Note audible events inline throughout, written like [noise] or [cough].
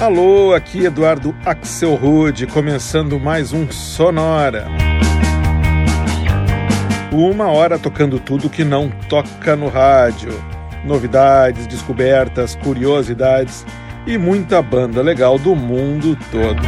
Alô, aqui Eduardo Axel Rude, começando mais um Sonora. Uma hora tocando tudo que não toca no rádio. Novidades, descobertas, curiosidades e muita banda legal do mundo todo.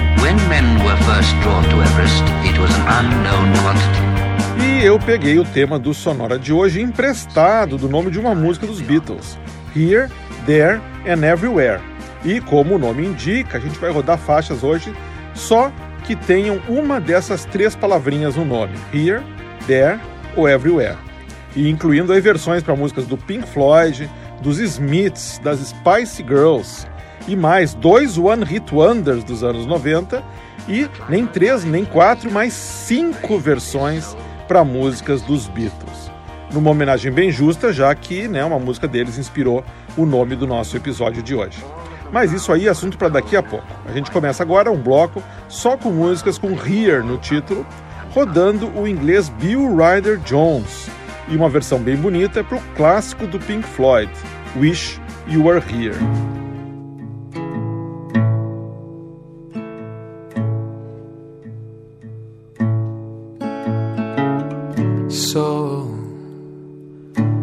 e eu peguei o tema do Sonora de hoje emprestado do nome de uma música dos Beatles, Here, There and Everywhere e como o nome indica, a gente vai rodar faixas hoje só que tenham uma dessas três palavrinhas no nome: Here, There ou Everywhere. E incluindo aí versões para músicas do Pink Floyd, dos Smiths, das Spice Girls e mais dois One Hit Wonders dos anos 90 e nem três, nem quatro, mas cinco versões para músicas dos Beatles. Numa homenagem bem justa, já que né, uma música deles inspirou o nome do nosso episódio de hoje. Mas isso aí é assunto para daqui a pouco. A gente começa agora um bloco só com músicas com Here no título, rodando o inglês Bill Ryder Jones e uma versão bem bonita para o clássico do Pink Floyd, Wish You Were Here. So,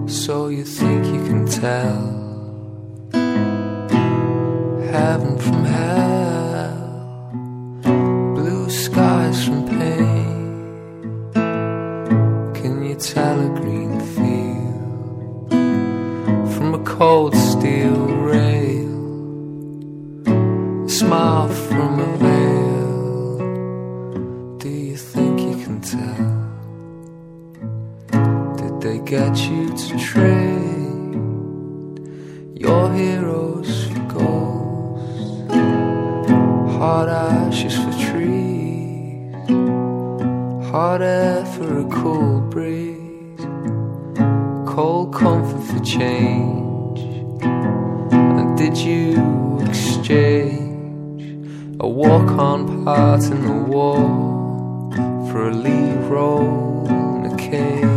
so you think you can tell heaven from hell, blue skies from pain. Can you tell a green field from a cold steel rail? A smile from a veil. Do you think you can tell? Did they get you to trade walk on part in the war for a lead role in a cave?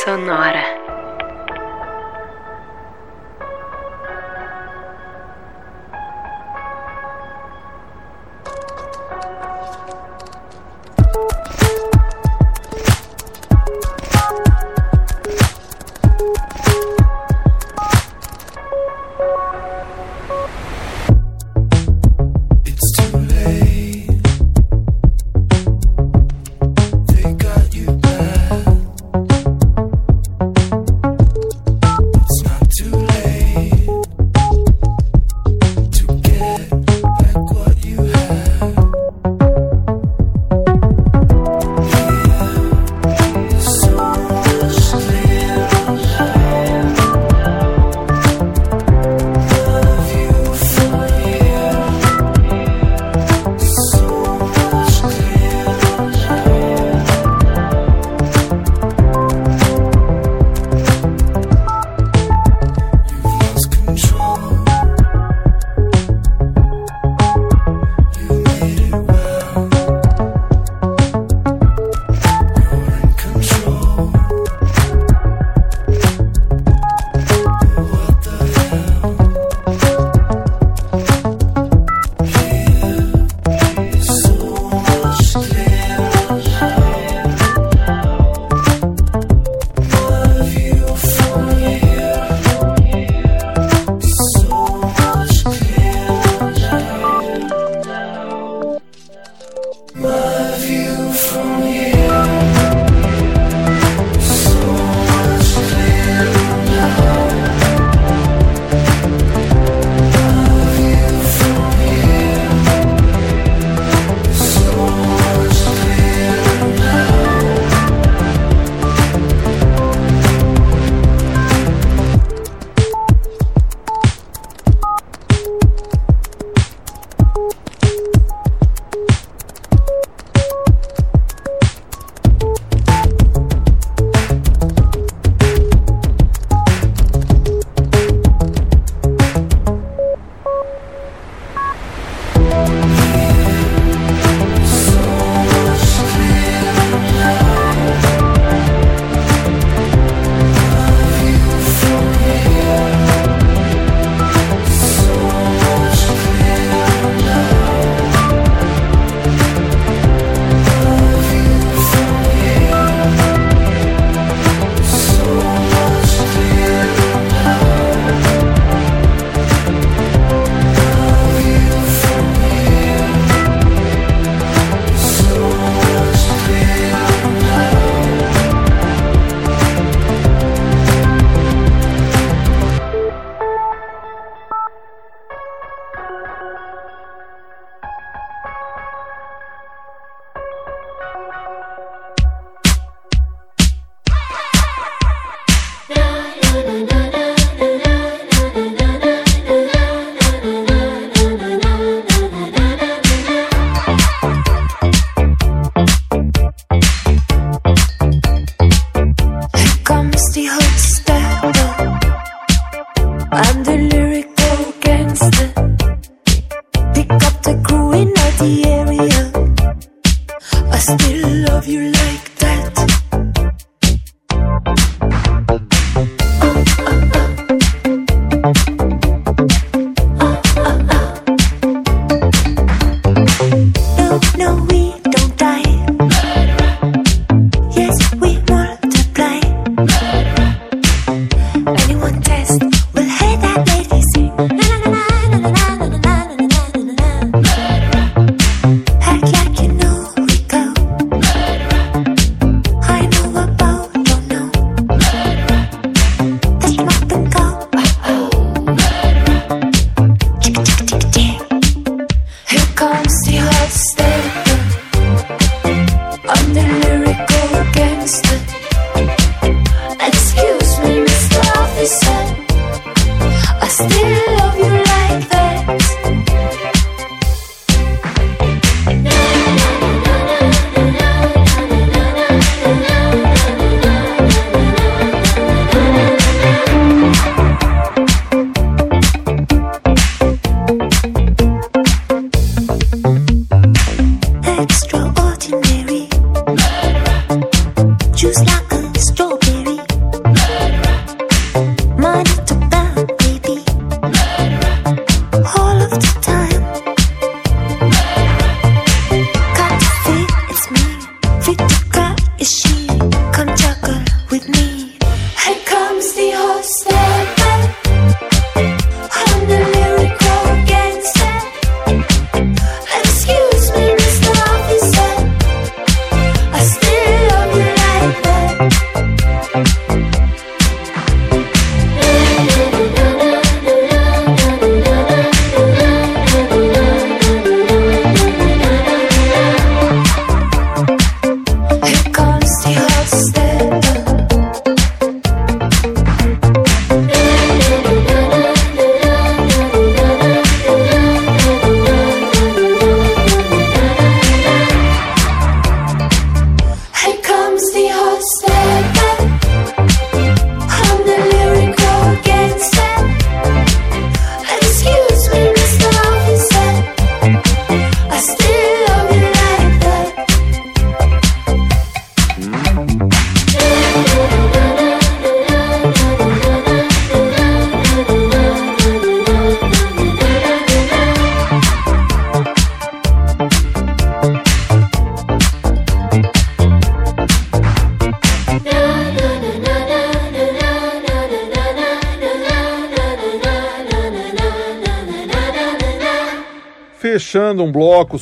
sonora.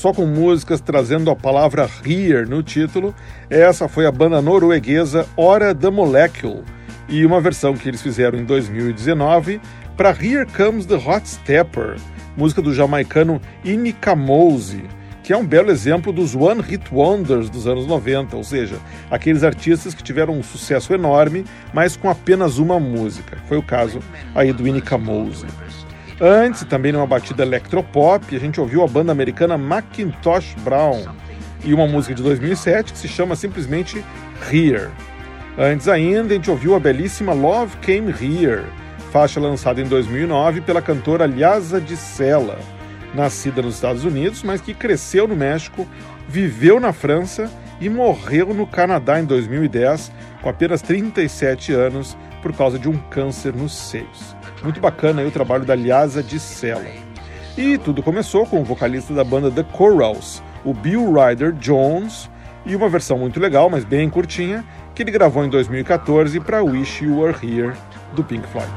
Só com músicas trazendo a palavra Here no título, essa foi a banda norueguesa Hora da Molecule e uma versão que eles fizeram em 2019 para Here Comes the Hot Stepper, música do jamaicano Inika Mose, que é um belo exemplo dos One Hit Wonders dos anos 90, ou seja, aqueles artistas que tiveram um sucesso enorme, mas com apenas uma música. Foi o caso aí do Inika Mose. Antes, também numa batida electropop, a gente ouviu a banda americana Macintosh Brown e uma música de 2007 que se chama simplesmente Here. Antes ainda, a gente ouviu a belíssima Love Came Here, faixa lançada em 2009 pela cantora Liasa de Sela, nascida nos Estados Unidos, mas que cresceu no México, viveu na França e morreu no Canadá em 2010, com apenas 37 anos, por causa de um câncer nos seios. Muito bacana aí o trabalho da Liasa de Sela. E tudo começou com o vocalista da banda The Corals, o Bill Ryder Jones, e uma versão muito legal, mas bem curtinha, que ele gravou em 2014 para Wish You Were Here, do Pink Floyd.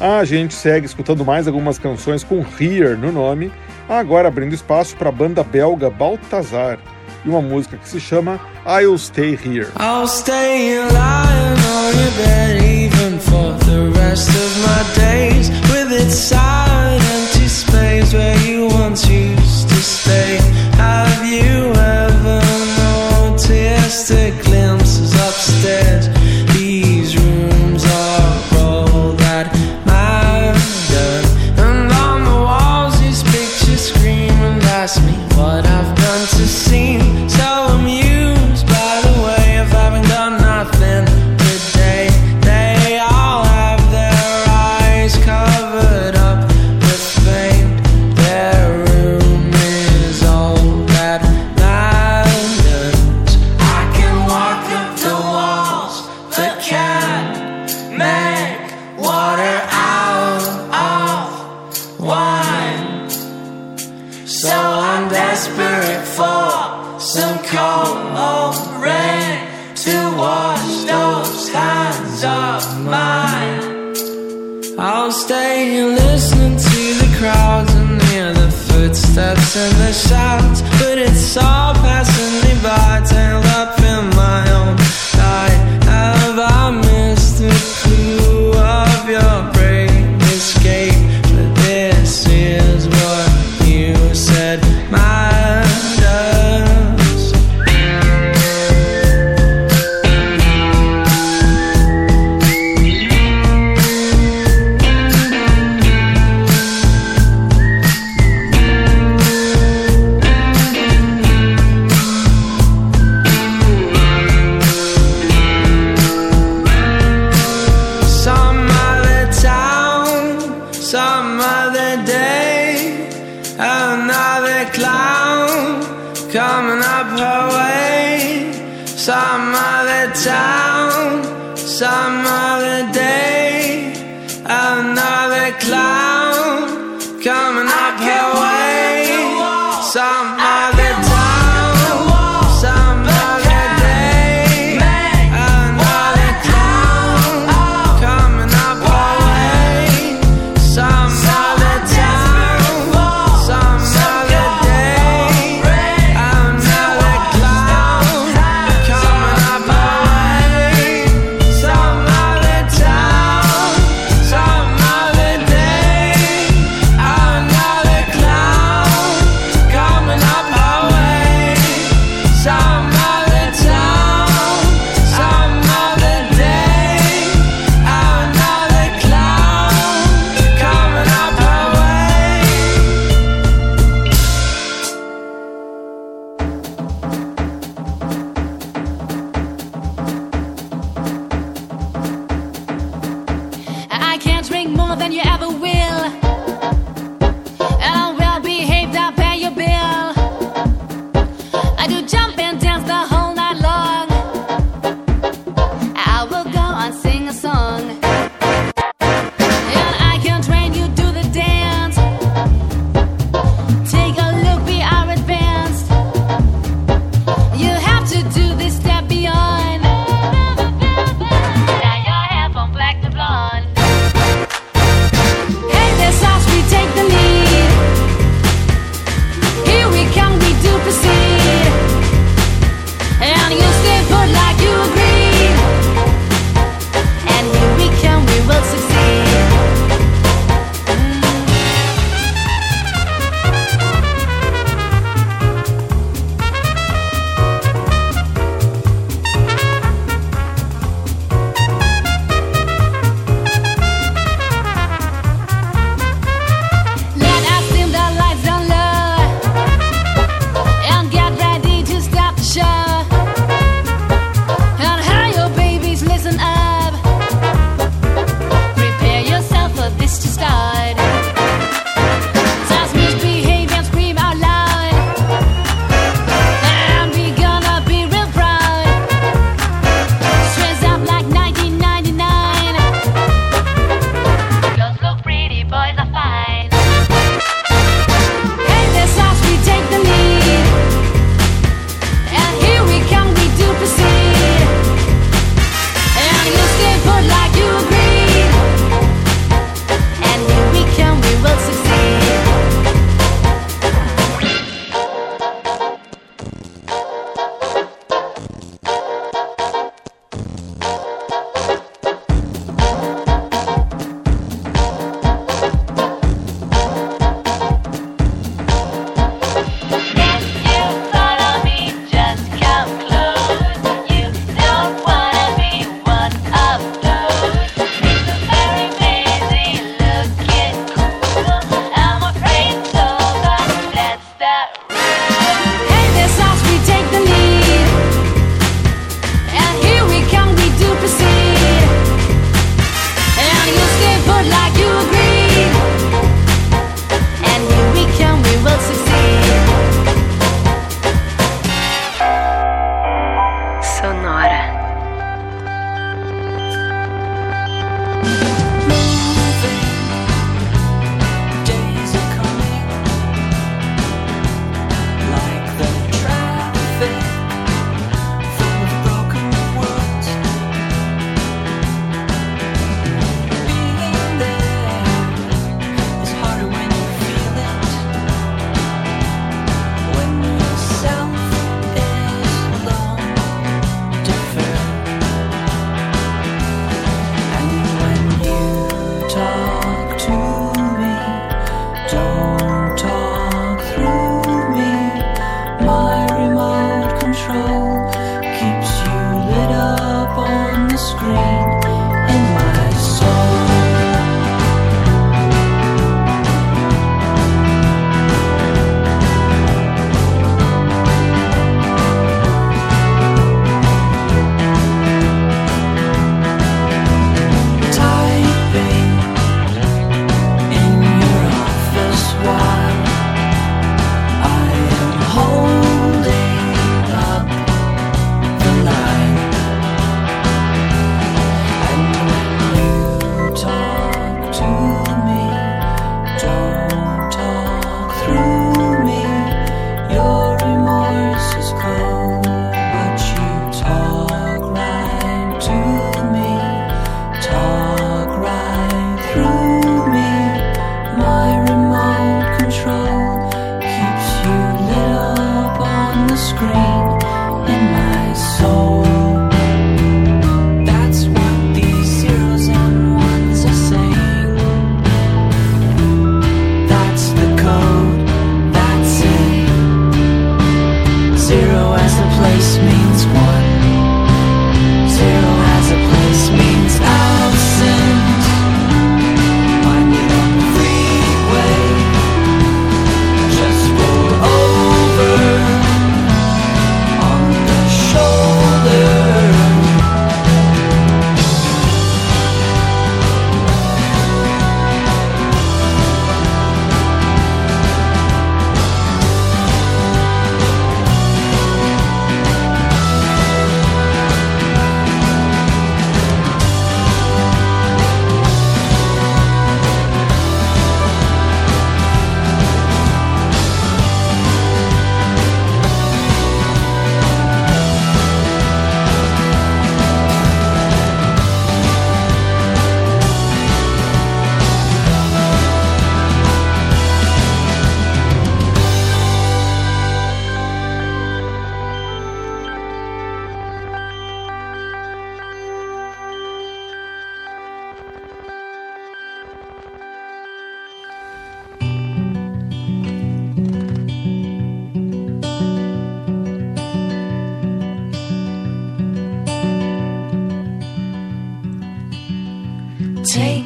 A gente segue escutando mais algumas canções com Here no nome, agora abrindo espaço para a banda belga Baltazar, e uma música que se chama I'll Stay Here. I'll stay lying on your bed even for the rest of my days with its silent empty space where you once used to stay. Have you ever noticed a glimpses upstairs?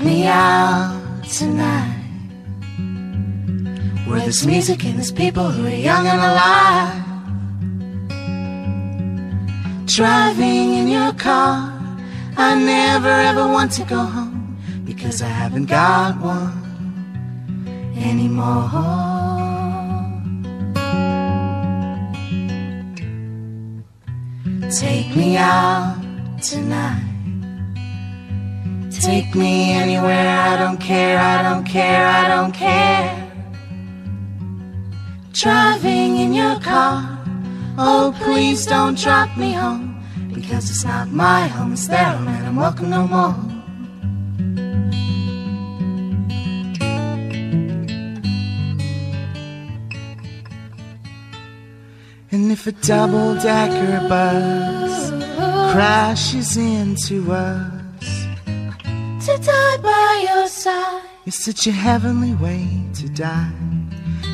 me out tonight. Where there's music and there's people who are young and alive. Driving in your car, I never ever want to go home because I haven't got one anymore. Take me out tonight. Take me anywhere, I don't care, I don't care, I don't care. Driving in your car, oh please don't drop me home. Because it's not my home, it's their home, and I'm welcome no more. And if a double decker bus crashes into us, to die by your side is such a heavenly way to die.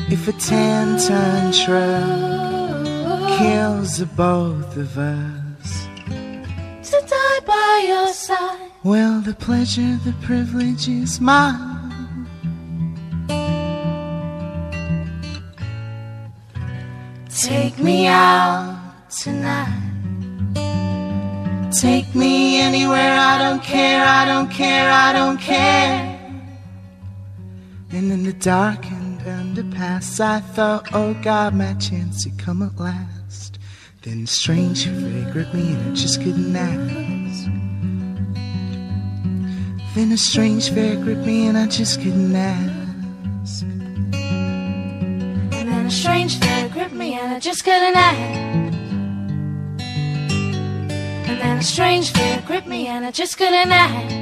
If a ten ton truck kills the both of us, to die by your side, well, the pleasure, the privilege is mine. Take me out tonight. Take me anywhere, I don't care, I don't care, I don't care. And in the darkened underpass, I thought, oh God, my chance had come at last. Then strange fear gripped me and I just couldn't ask. Then a strange fear gripped me and I just couldn't ask. And then a strange fear gripped me and I just couldn't ask. And then a strange fear gripped me and I just couldn't ask.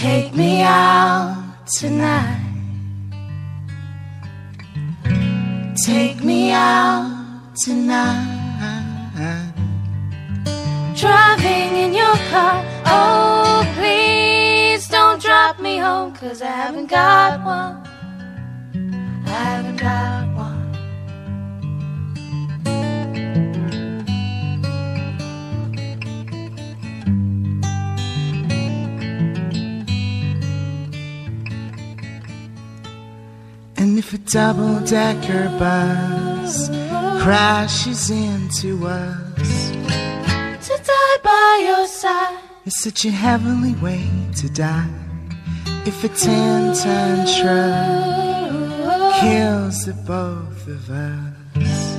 Take me out tonight. Take me out tonight. Driving in your car. Oh, please don't drop me home, cause I haven't got one. I haven't got And if a double decker bus crashes into us, to die by your side is such a heavenly way to die. If a ten ton truck kills the both of us,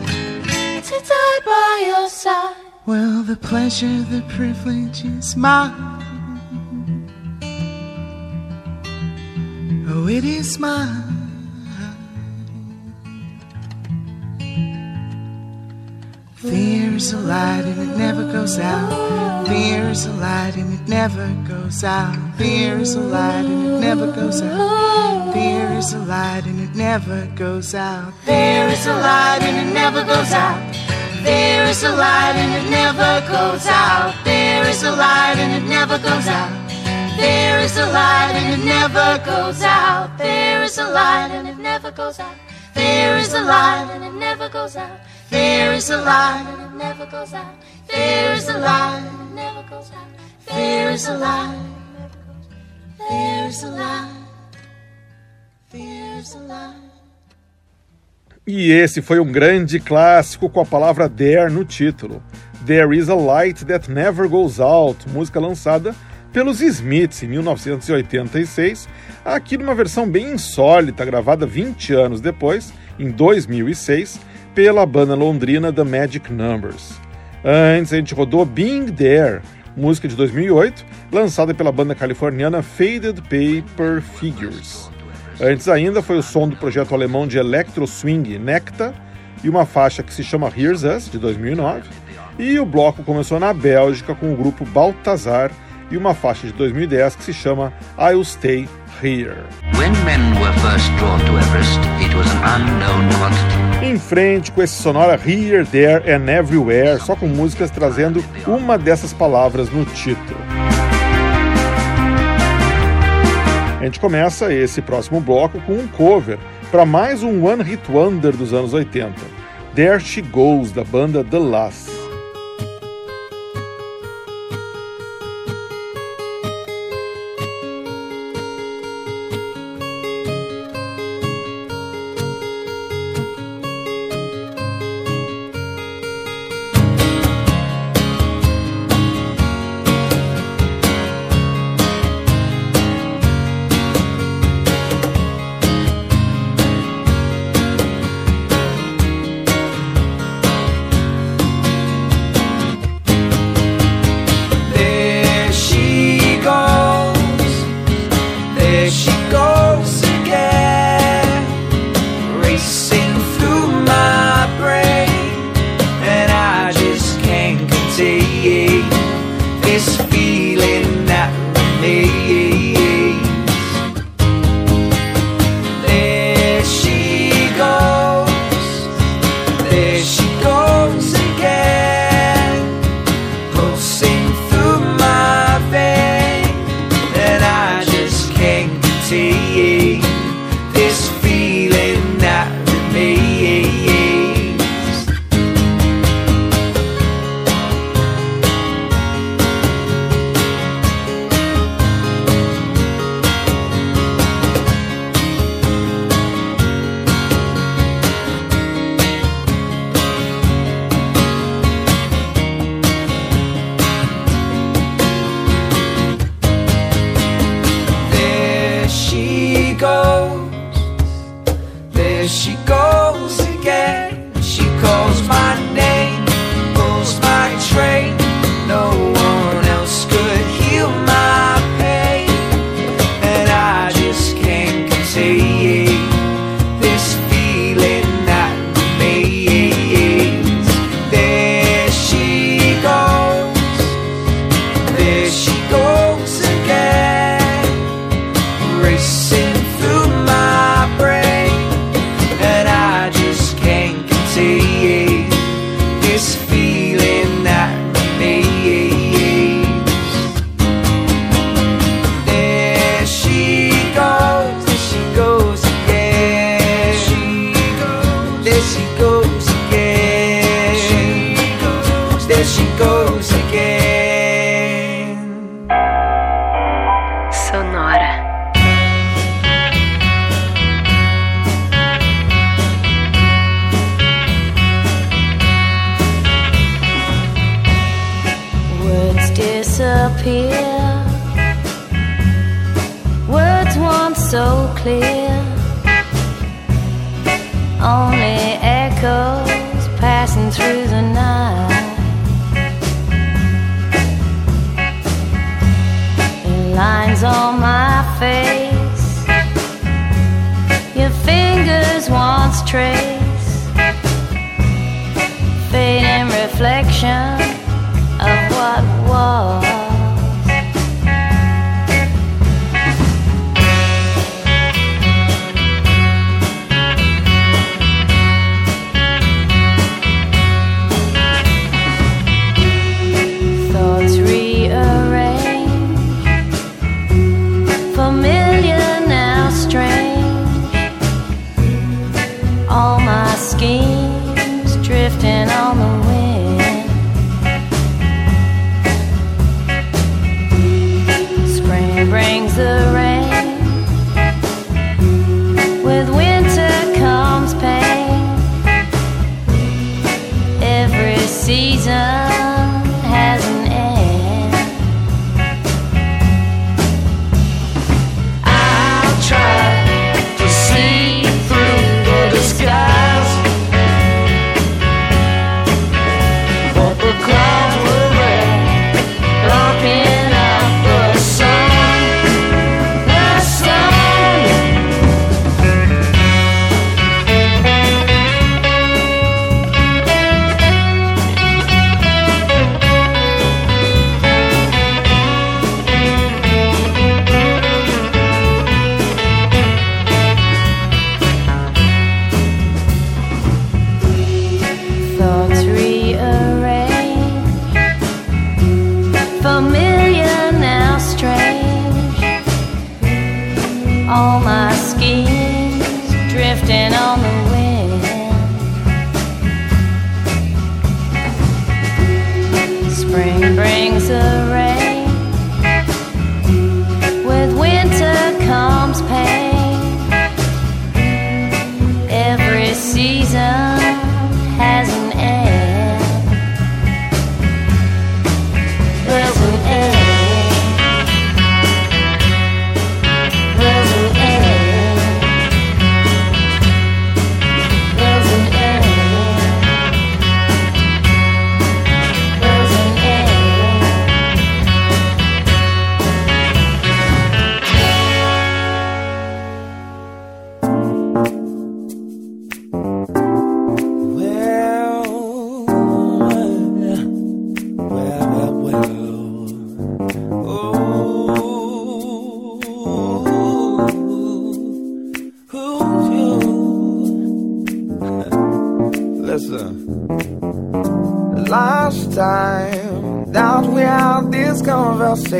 to die by your side, well, the pleasure, the privilege is mine. Oh, it is mine. There's a light and it never goes out. There's a light and it never goes out. There's a light and it never goes out. There is a light and it never goes out. There is a light and it never goes out. There is a light and it never goes out. There is a light and it never goes out. There is a light and it never goes out. There is a light and it never goes out. There is a light and it never goes out. There is a and it never goes out. There is a and it never goes out. There is a light. There is a light. There is a. E esse foi um grande clássico com a palavra there no título. There is a Light That Never Goes Out, música lançada pelos Smiths em 1986, aqui numa versão bem insólita, gravada 20 anos depois, em 2006, pela banda londrina The Magic Numbers. Antes a gente rodou Being There, música de 2008, lançada pela banda californiana Faded Paper Figures. Antes ainda foi o som do projeto alemão de electro swing Necta e uma faixa que se chama Here's Us, de 2009. E o bloco começou na Bélgica com o grupo Baltazar e uma faixa de 2010 que se chama I'll Stay Here. Em frente com esse sonora Here, There and Everywhere, só com músicas trazendo uma dessas palavras no título. A gente começa esse próximo bloco com um cover para mais um One Hit Wonder dos anos 80. There She Goes, da banda The Last.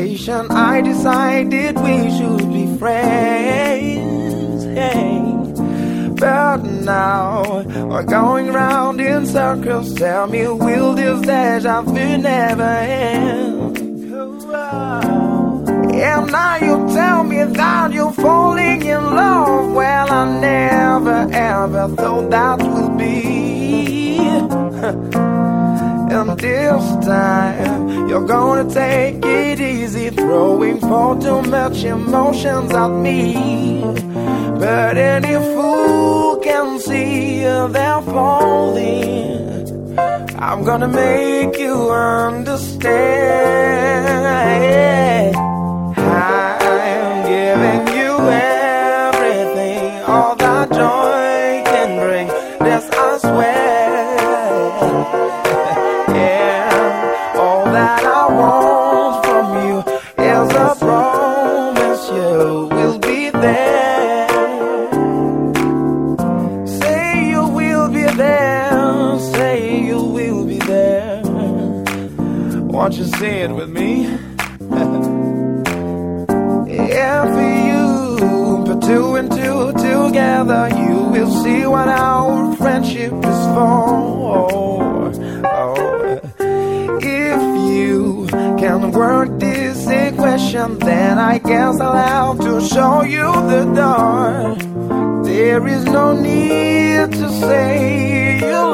Conversation, much emotions at me. But any fool can see they're falling. I'm gonna make you understand. I'm giving you everything, all that joy can bring. This I swear. [laughs] yeah, all that I want you the door. There is no need to say you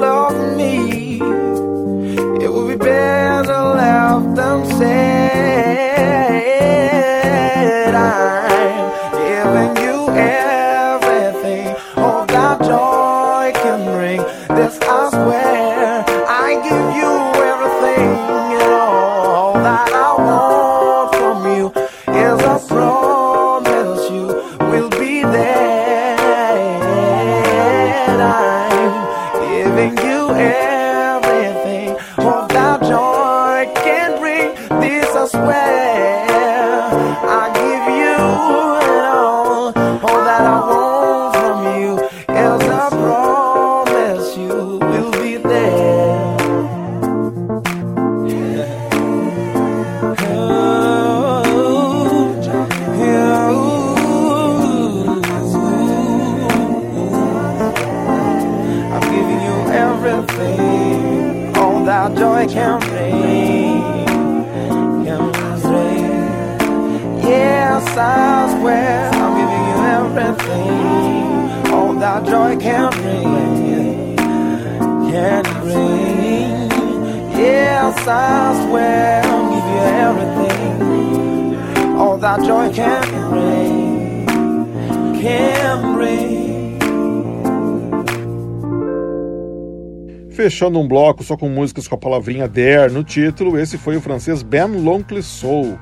joy can bring. Can bring. Yes, I swear I'm giving you everything, all that joy can bring. Can bring. Yes, I swear I'm giving you everything, all that joy can bring. Can bring. Fechando um bloco só com músicas com a palavrinha Dare no título, esse foi o francês Ben Loncle Soul,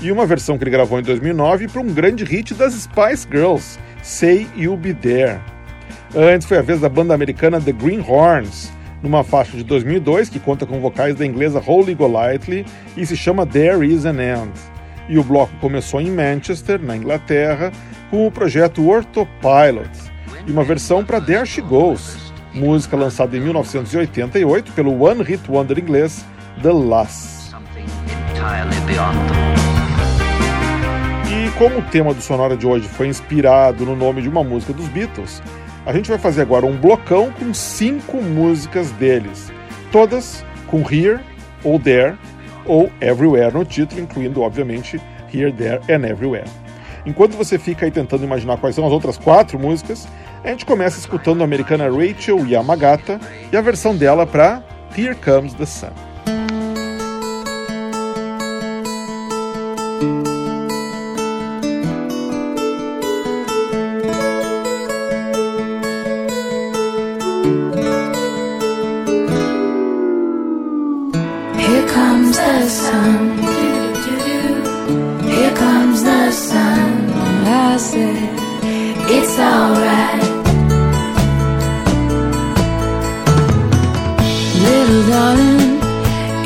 e uma versão que ele gravou em 2009 para um grande hit das Spice Girls, Say You Be There. Antes foi a vez da banda americana The Greenhorns, numa faixa de 2002 que conta com vocais da inglesa Holly Golightly e se chama There Is an End. E o bloco começou em Manchester, na Inglaterra, com o projeto Orthopilot e uma versão para There She Goes, música lançada em 1988 pelo One Hit Wonder inglês The Lass. E como o tema do Sonora de hoje foi inspirado no nome de uma música dos Beatles, a gente vai fazer agora um blocão com cinco músicas deles, todas com Here ou There ou Everywhere no título, incluindo, obviamente, Here, There and Everywhere. Enquanto você fica aí tentando imaginar quais são as outras quatro músicas, a gente começa escutando a americana Rachel Yamagata e a versão dela para Here Comes the Sun. Here comes the sun. Here comes the sun. I said, it's alright.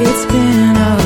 It's been a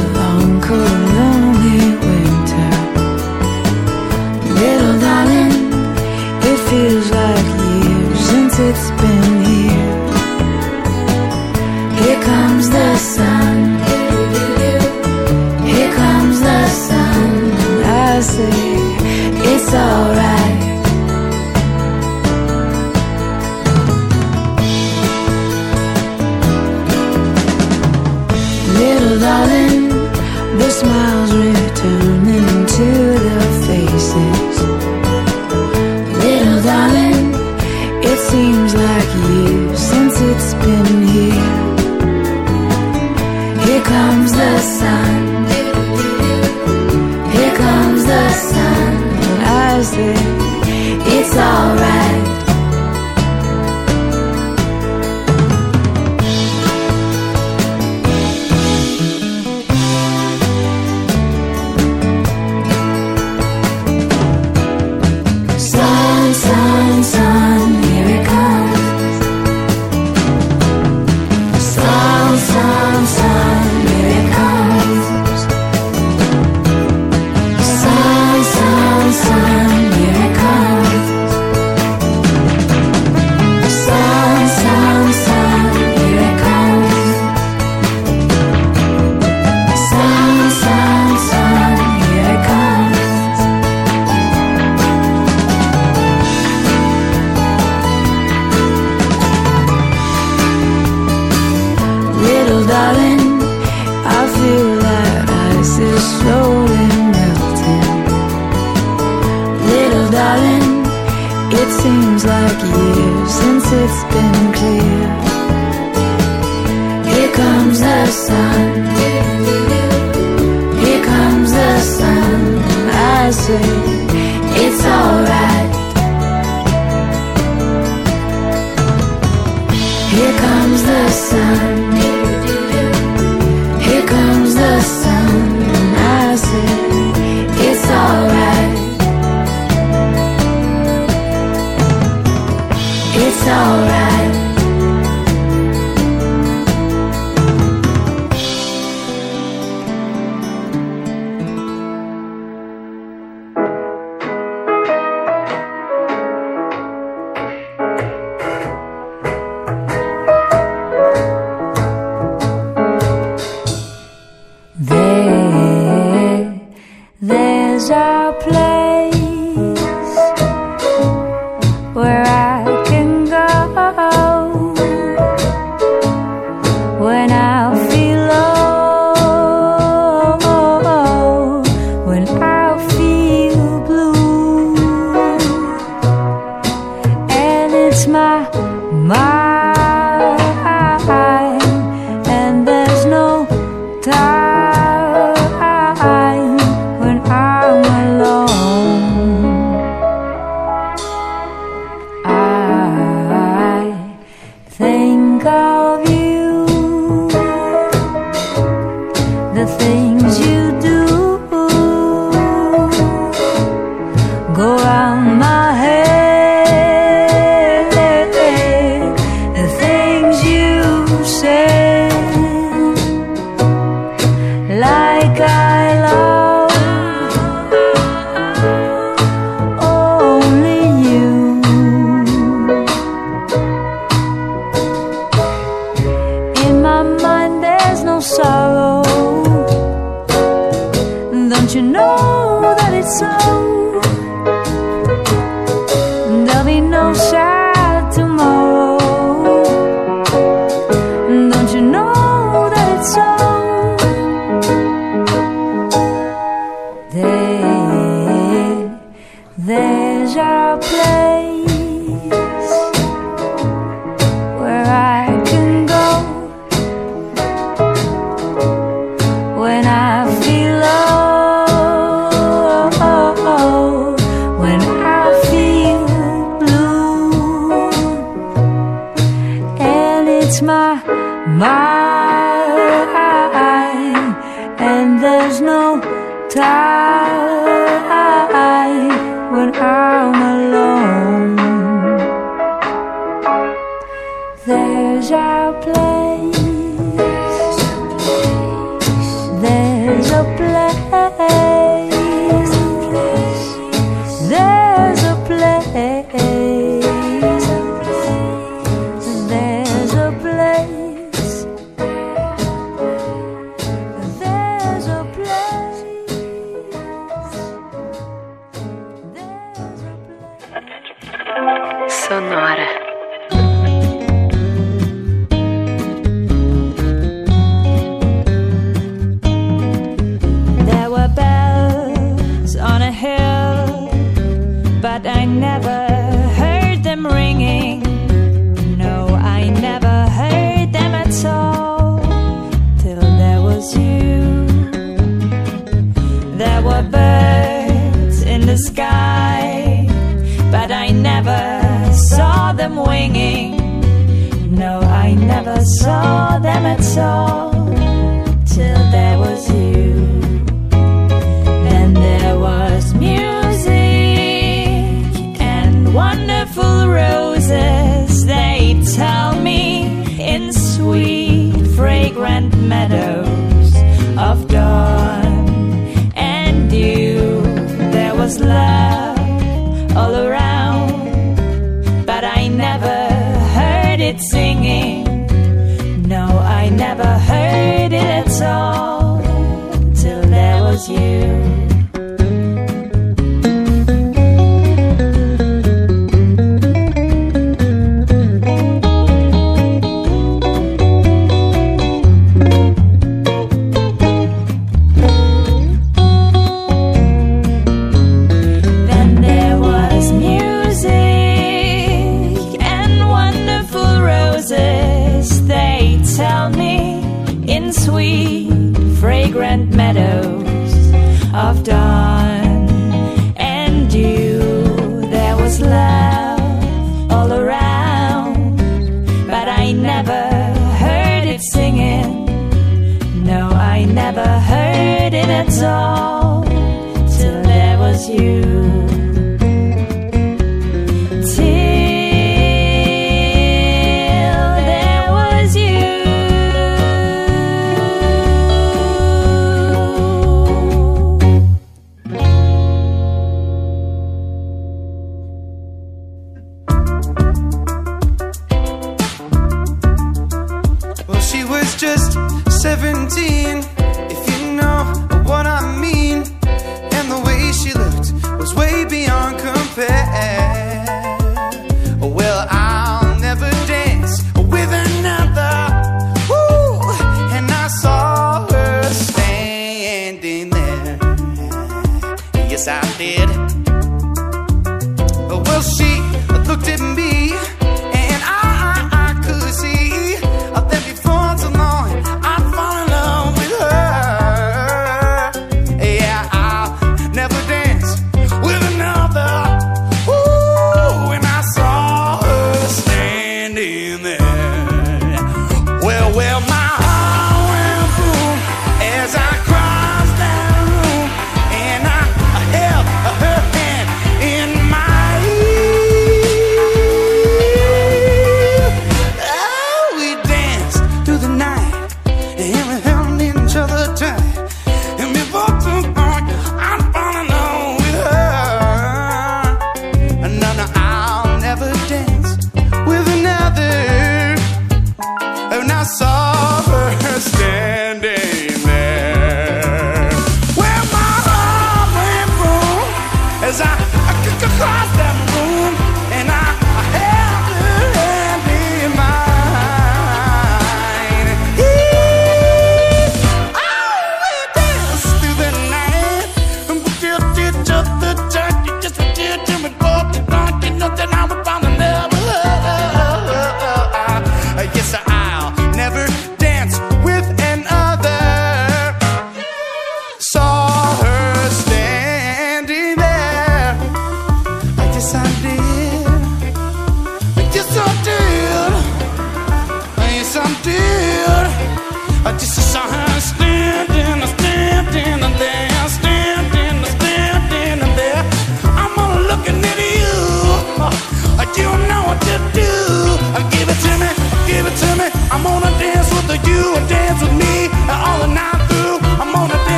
my mind,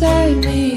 beside me,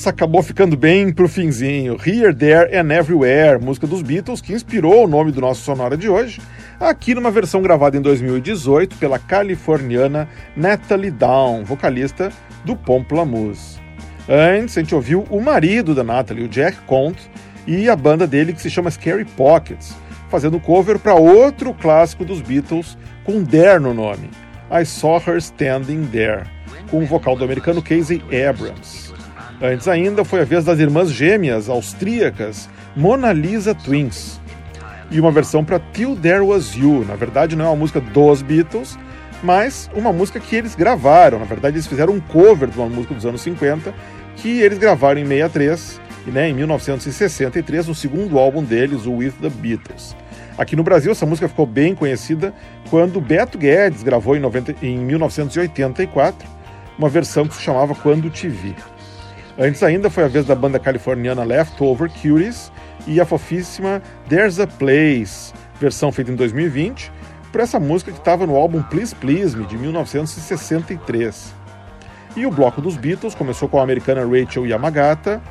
essa acabou ficando bem pro finzinho. Here, There and Everywhere, música dos Beatles, que inspirou o nome do nosso sonora de hoje, aqui numa versão gravada em 2018 pela californiana Natalie Down, vocalista do Pomplamoose. Antes, a gente ouviu o marido da Natalie, o Jack Conte, e a banda dele que se chama Scary Pockets, fazendo cover para outro clássico dos Beatles com There no nome, I Saw Her Standing There, com o vocal do americano Casey Abrams. Antes ainda foi a vez das irmãs gêmeas austríacas Mona Lisa Twins, e uma versão para Till There Was You. Na verdade, não é uma música dos Beatles, mas uma música que eles gravaram. Na verdade, eles fizeram um cover de uma música dos anos 50 que eles gravaram em 63 e né, em 1963, no segundo álbum deles, o With the Beatles. Aqui no Brasil, essa música ficou bem conhecida quando Beto Guedes gravou em, 90, em 1984 uma versão que se chamava Quando Te Vi. Antes ainda foi a vez da banda californiana Leftover Cuties e a fofíssima There's a Place, versão feita em 2020, por essa música que estava no álbum Please Please Me, de 1963. E o bloco dos Beatles começou com a americana Rachel Yamagata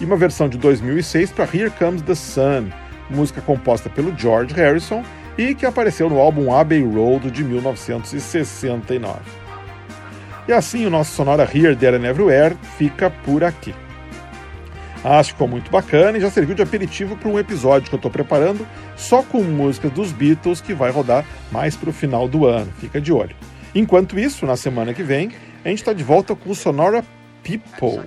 e uma versão de 2006 para Here Comes the Sun, música composta pelo George Harrison e que apareceu no álbum Abbey Road de 1969. E assim o nosso sonora Here, There and Everywhere fica por aqui. Acho que ficou muito bacana e já serviu de aperitivo para um episódio que eu estou preparando só com músicas dos Beatles que vai rodar mais para o final do ano. Fica de olho. Enquanto isso, na semana que vem, a gente está de volta com o Sonora People.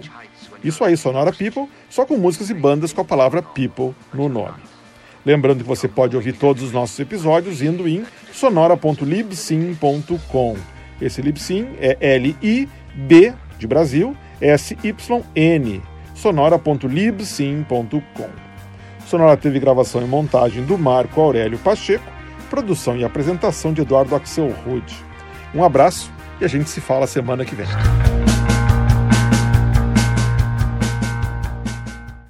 Isso aí, Sonora People, só com músicas e bandas com a palavra People no nome. Lembrando que você pode ouvir todos os nossos episódios indo em sonora.libsyn.com. Esse Libsyn é L-I-B de Brasil, S-Y-N. sonora.libsyn.com. Sonora teve gravação e montagem do Marco Aurélio Pacheco, produção e apresentação de Eduardo Axel Rude. Um abraço e a gente se fala semana que vem.